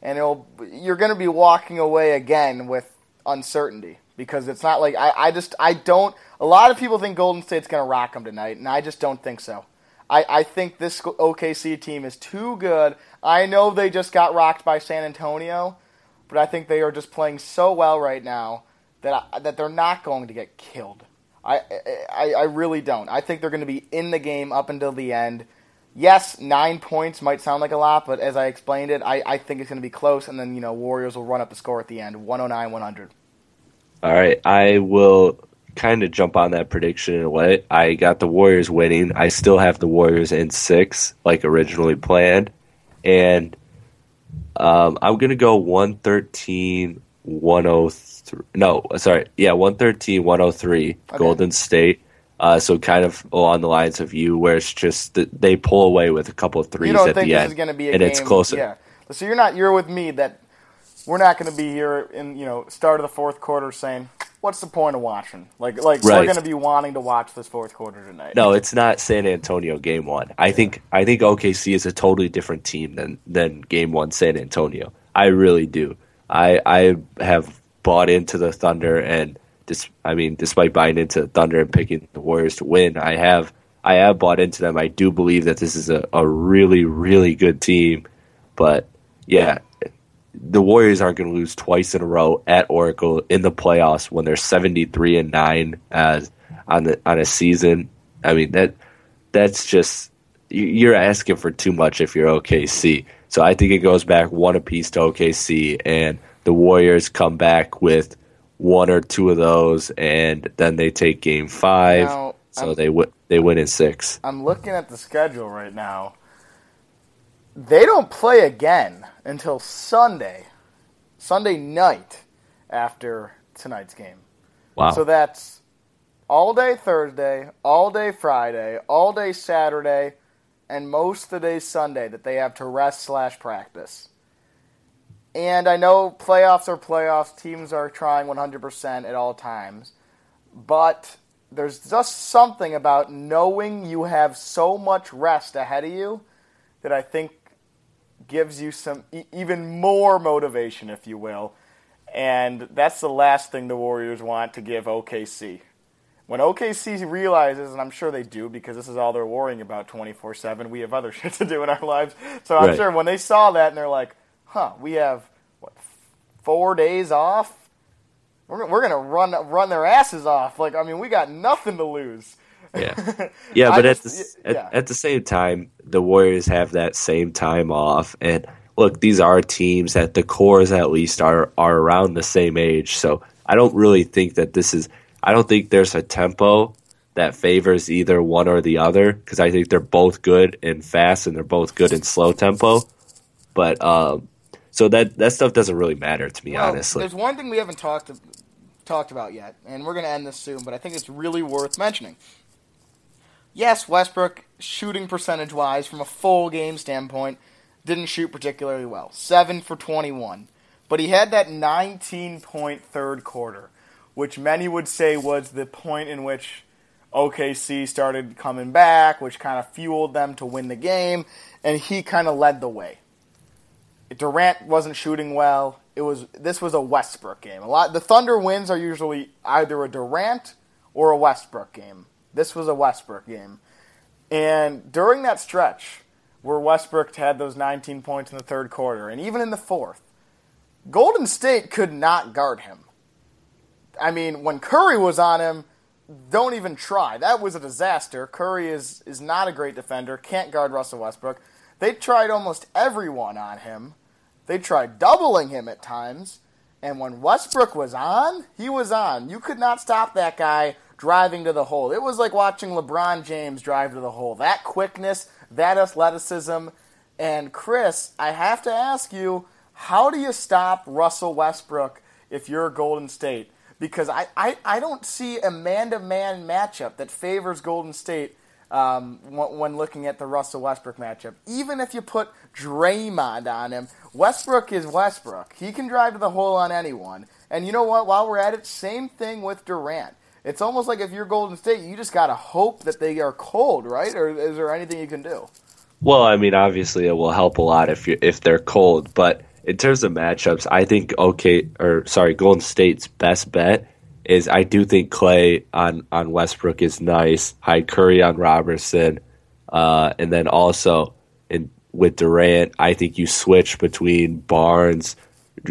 And it'll you're going to be walking away again with uncertainty because it's not like I, I just I don't. A lot of people think Golden State's going to rock them tonight, and I just don't think so. I, I think this OKC team is too good. I know they just got rocked by San Antonio, but I think they are just playing so well right now that I, that they're not going to get killed. I, I I really don't. I think they're going to be in the game up until the end. Yes, nine points might sound like a lot, but as I explained it, I, I think it's going to be close, and then you know Warriors will run up the score at the end, 109-100. All right, I will kind of jump on that prediction in a way. I got the Warriors winning. I still have the Warriors in six, like originally planned, and um, I'm gonna go 113, 103. No, sorry, yeah, 113, 103, okay. Golden State. Uh, so kind of along the lines of you, where it's just that they pull away with a couple of threes at the end, and game, it's closer. Yeah. So you're not you're with me that we're not going to be here in you know start of the fourth quarter saying what's the point of watching? Like like right. we're going to be wanting to watch this fourth quarter tonight. No, it's not San Antonio game one. I yeah. think I think OKC is a totally different team than than game one San Antonio. I really do. I I have bought into the Thunder and dis, I mean despite buying into the Thunder and picking the Warriors to win, I have I have bought into them. I do believe that this is a, a really really good team, but yeah, the Warriors aren't going to lose twice in a row at Oracle in the playoffs when they're 73 and 9 as on the on a season. I mean that that's just you're asking for too much if you're OKC. So I think it goes back one apiece to OKC and the Warriors come back with one or two of those and then they take game 5. Now, so I'm, they w- they win in 6. I'm looking at the schedule right now. They don't play again until Sunday, Sunday night after tonight's game. Wow. So that's all day Thursday, all day Friday, all day Saturday, and most of the day Sunday that they have to rest slash practice. And I know playoffs are playoffs, teams are trying 100% at all times, but there's just something about knowing you have so much rest ahead of you that I think gives you some e- even more motivation, if you will. And that's the last thing the Warriors want to give OKC. When OKC realizes, and I'm sure they do because this is all they're worrying about 24 7, we have other shit to do in our lives. So I'm right. sure when they saw that and they're like, huh, we have, what, four days off? We're, we're going to run run their asses off. Like, I mean, we got nothing to lose. Yeah, yeah, but at the yeah. at, at the same time, the Warriors have that same time off, and look, these are teams that the cores at least are are around the same age. So I don't really think that this is. I don't think there's a tempo that favors either one or the other because I think they're both good and fast, and they're both good in slow tempo. But um, so that that stuff doesn't really matter to me, well, honestly. There's one thing we haven't talked talked about yet, and we're going to end this soon, but I think it's really worth mentioning yes, Westbrook, shooting percentage wise, from a full game standpoint, didn't shoot particularly well. 7 for 21. But he had that 19 point third quarter, which many would say was the point in which OKC started coming back, which kind of fueled them to win the game, and he kind of led the way. Durant wasn't shooting well. It was this was a Westbrook game. A lot the Thunder wins are usually either a Durant or a Westbrook game. This was a Westbrook game. And during that stretch where Westbrook had those 19 points in the third quarter, and even in the fourth, Golden State could not guard him. I mean, when Curry was on him, don't even try. That was a disaster. Curry is, is not a great defender, can't guard Russell Westbrook. They tried almost everyone on him. They tried doubling him at times. And when Westbrook was on, he was on. You could not stop that guy driving to the hole. It was like watching LeBron James drive to the hole. That quickness, that athleticism. And Chris, I have to ask you, how do you stop Russell Westbrook if you're Golden State? Because I, I, I don't see a man to man matchup that favors Golden State um, when looking at the Russell Westbrook matchup. Even if you put Draymond on him, Westbrook is Westbrook. He can drive to the hole on anyone. And you know what? While we're at it, same thing with Durant. It's almost like if you're Golden State, you just got to hope that they are cold, right? Or is there anything you can do? Well, I mean, obviously it will help a lot if you if they're cold, but in terms of matchups, I think okay or sorry, Golden State's best bet is I do think Clay on on Westbrook is nice. Hide Curry on Roberson, uh, and then also in with Durant, I think you switch between Barnes,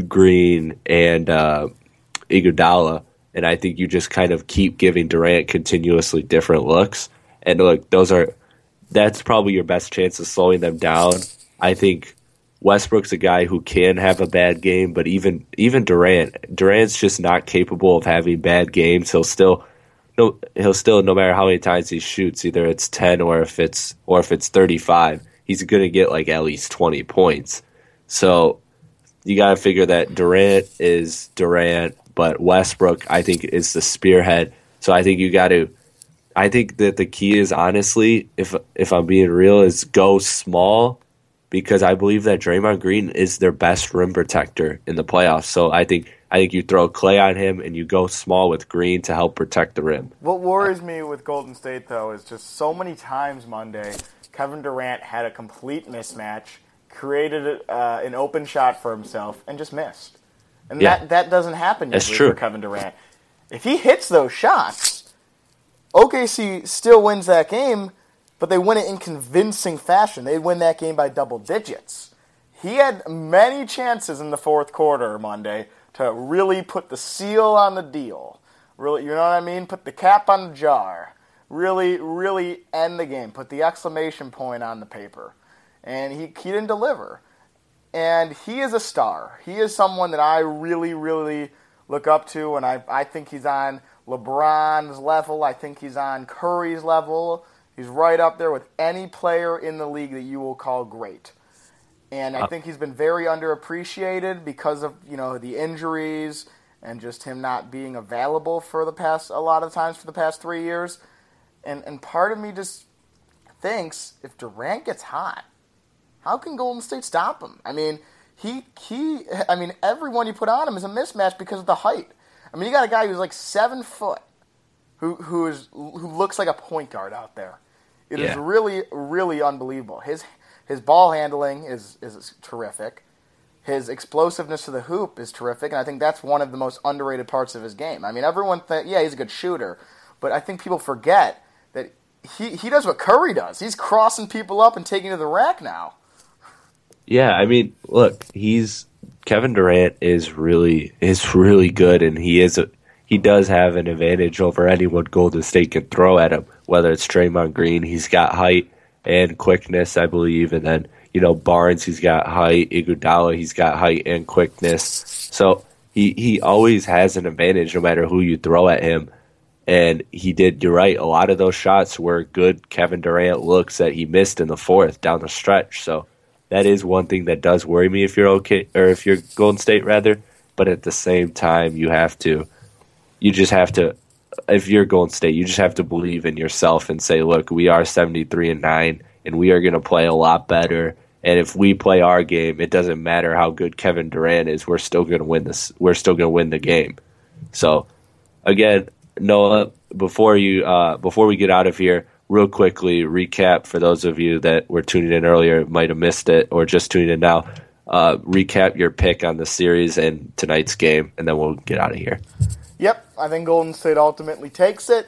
Green, and uh, Iguodala, and I think you just kind of keep giving Durant continuously different looks. And look, those are that's probably your best chance of slowing them down. I think Westbrook's a guy who can have a bad game, but even even Durant, Durant's just not capable of having bad games. He'll still no he'll still no matter how many times he shoots, either it's ten or if it's or if it's thirty five, he's gonna get like at least twenty points. So you gotta figure that Durant is Durant, but Westbrook I think is the spearhead. So I think you gotta I think that the key is honestly, if if I'm being real, is go small because I believe that Draymond Green is their best rim protector in the playoffs. So I think I think you throw Clay on him and you go small with Green to help protect the rim. What worries me with Golden State though is just so many times Monday, Kevin Durant had a complete mismatch, created uh, an open shot for himself, and just missed. And Yeah. that that doesn't happen That's usually true. for Kevin Durant. If he hits those shots, OKC still wins that game, but they win it in convincing fashion. They win that game by double digits. He had many chances in the fourth quarter Monday to really put the seal on the deal. Really, you know what I mean? Put the cap on the jar. Really, really end the game. Put the exclamation point on the paper. And he, he didn't deliver. And he is a star. He is someone that I really, really look up to, and I, I think he's on LeBron's level. I think he's on Curry's level. He's right up there with any player in the league that you will call great. And I uh, think he's been very underappreciated because of you know the injuries and just him not being available for the past a lot of times for the past three years. And and part of me just thinks if Durant gets hot, how can Golden State stop him? I mean, he he. I mean, everyone you put on him is a mismatch because of the height. I mean, you got a guy who's like seven foot, who who is who looks like a point guard out there. It is Yeah. really really unbelievable. His his ball handling is is terrific. His explosiveness to the hoop is terrific, and I think that's one of the most underrated parts of his game. I mean, everyone think, yeah, he's a good shooter, but I think people forget that he he does what Curry does. He's crossing people up and taking to the rack now. Yeah, I mean, look, he's Kevin Durant is really is really good, and he is a he does have an advantage over anyone Golden State can throw at him. Whether it's Draymond Green, he's got height and quickness, I believe, and then you know Barnes, he's got height. Iguodala, he's got height and quickness. So he he always has an advantage no matter who you throw at him. And he did. You're right. A lot of those shots were good Kevin Durant looks that he missed in the fourth down the stretch. So that is one thing that does worry me if you're okay or if you're Golden State rather. But at the same time, you have to, you just have to, if you're Golden State, you just have to believe in yourself and say, look, we are 73 and nine, and we are going to play a lot better. And if we play our game, it doesn't matter how good Kevin Durant is. We're still going to win this. We're still going to win the game. So again, Noah, before you uh, before we get out of here, real quickly recap for those of you that were tuning in earlier, might have missed it, or just tuning in now. Uh, recap your pick on the series and tonight's game, and then we'll get out of here. Yep, I think Golden State ultimately takes it.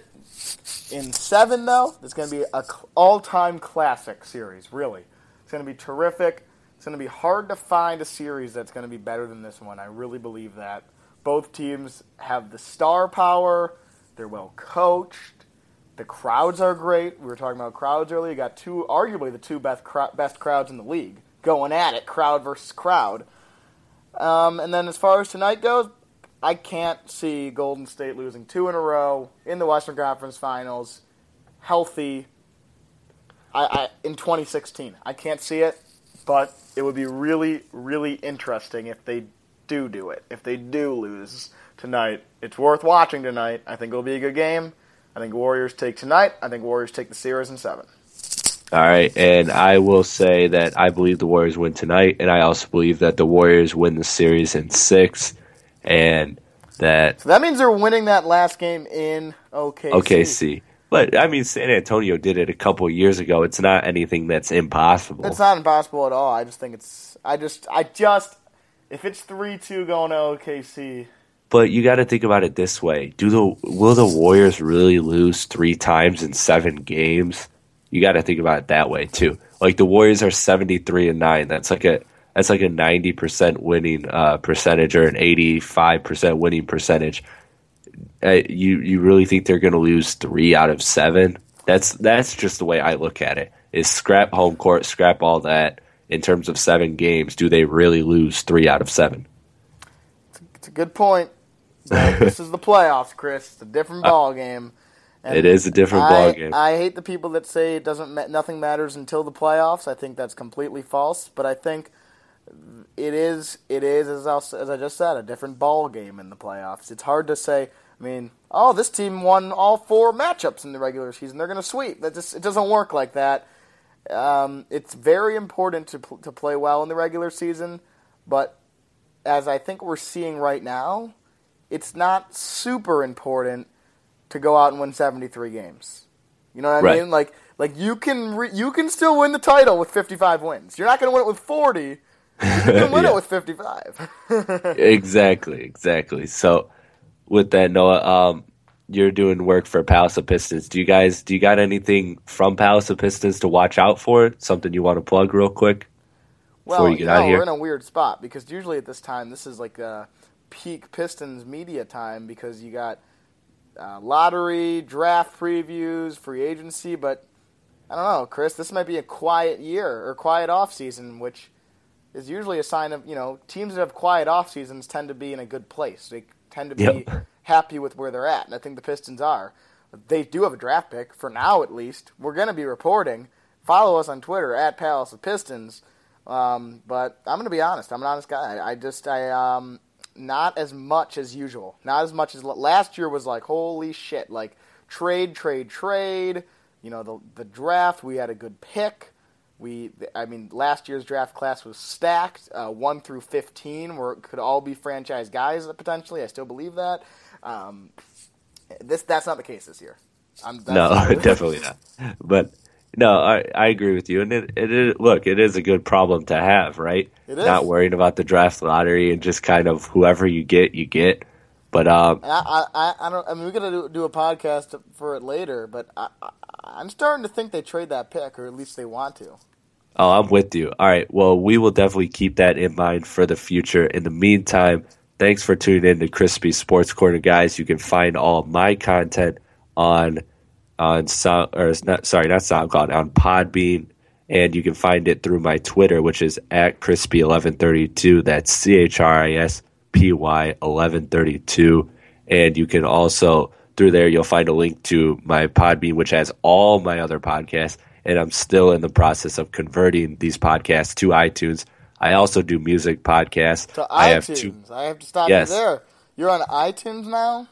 In seven, though, it's going to be a all-time classic series. Really, it's going to be terrific. It's going to be hard to find a series that's going to be better than this one. I really believe that. Both teams have the star power. They're well coached. The crowds are great. We were talking about crowds earlier. You got two, arguably the two best best crowds in the league going at it, crowd versus crowd. Um, and then as far as tonight goes, I can't see Golden State losing two in a row in the Western Conference Finals, healthy. I, I in 2016, I can't see it, but it would be really, really interesting if they do do it. If they do lose tonight, it's worth watching tonight. I think it'll be a good game. I think Warriors take tonight. I think Warriors take the series in seven. All right, and I will say that I believe the Warriors win tonight, and I also believe that the Warriors win the series in six, and that So that means they're winning that last game in OKC. OKC. But I mean, San Antonio did it a couple years ago. It's not anything that's impossible. It's not impossible at all. I just think it's. I just. I just. If it's three two going to OKC, But you got to think about it this way: Do the will the Warriors really lose three times in seven games? You got to think about it that way too. Like the Warriors are seventy three and nine. That's like a That's like a ninety percent winning uh, percentage or an eighty-five percent winning percentage. Uh, you you really think they're going to lose three out of seven? That's that's just the way I look at it. Is scrap home court, scrap all that. In terms of seven games, do they really lose three out of seven? It's a good point. this is the playoffs, Chris. It's a different ball game. And it is a different ball game. I hate the people that say it doesn't nothing matters until the playoffs. I think that's completely false. But I think it is it is as I, as I just said a different ball game in the playoffs. It's hard to say. I mean, oh, this team won all four matchups in the regular season. They're going to sweep. That just it doesn't work like that. Um, it's very important to to play well in the regular season, but as I think we're seeing right now, it's not super important to go out and win 73 games. You know what I right. mean? Like like you can re- you can still win the title with 55 wins. You're not going to win it with 40. You can win yeah. it with 55. exactly, exactly. So with that Noah, um, you're doing work for Palace of Pistons. Do you guys do you got anything from Palace of Pistons to watch out for? Something you want to plug real quick? Well, you, you know, we're in a weird spot because usually at this time this is like a peak Pistons media time because you got uh, lottery, draft previews, free agency, but I don't know, Chris. This might be a quiet year or quiet off season, which is usually a sign of you know teams that have quiet off seasons tend to be in a good place. They tend to be yep. happy with where they're at, and I think the Pistons are. They do have a draft pick for now, at least. We're going to be reporting. Follow us on Twitter at Palace of Pistons. Um, but I'm going to be honest. I'm an honest guy. I, I just I um not as much as usual. Not as much as last year was like holy shit, like trade, trade, trade. You know the the draft. We had a good pick. We, I mean, last year's draft class was stacked, uh, one through fifteen, where it could all be franchise guys potentially. I still believe that. Um, this that's not the case this year. no, definitely not. But no, I, I agree with you, and it, it is look, it is a good problem to have, right? It is. Not worrying about the draft lottery and just kind of whoever you get, you get. But um, I, I, I don't. I mean, we're gonna do, do a podcast for it later, but I, I, am starting to think they trade that pick, or at least they want to. Oh, I'm with you. All right. Well, we will definitely keep that in mind for the future. In the meantime, thanks for tuning in to Crispy Sports Corner, guys. You can find all my content on on Sound or not, sorry, not SoundCloud on Podbean, and you can find it through my Twitter, which is at crispy1132. That's C H R I S P Y 1132, and you can also through there you'll find a link to my Podbean, which has all my other podcasts. And I'm still in the process of converting these podcasts to iTunes. I also do music podcasts. To I iTunes. Have two, I have to stop yes. you there. You're on iTunes now.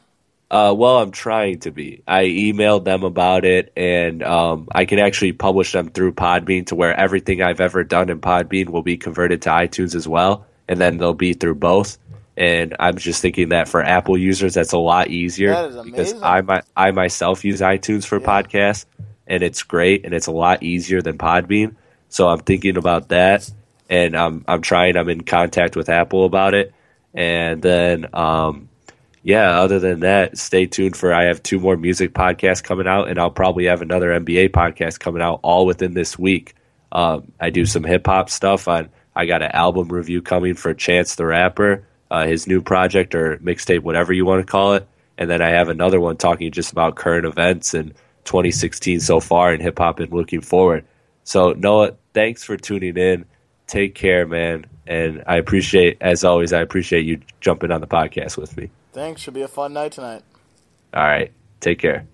Uh, well, I'm trying to be. I emailed them about it, and um, I can actually publish them through Podbean to where everything I've ever done in Podbean will be converted to iTunes as well, and then they'll be through both. And I'm just thinking that for Apple users, that's a lot easier because I my, I myself use iTunes for yeah. podcasts, and it's great, and it's a lot easier than Podbean. So I'm thinking about that, and I'm I'm trying. I'm in contact with Apple about it, and then. Um, yeah, other than that, stay tuned for I have two more music podcasts coming out, and I'll probably have another NBA podcast coming out all within this week. Um, I do some hip hop stuff. On I got an album review coming for Chance the Rapper, uh, his new project or mixtape, whatever you want to call it, and then I have another one talking just about current events and 2016 so far in hip hop and looking forward. So Noah, thanks for tuning in. Take care, man, and I appreciate, as always, I appreciate you jumping on the podcast with me. Thanks. Should be a fun night tonight. All right. Take care.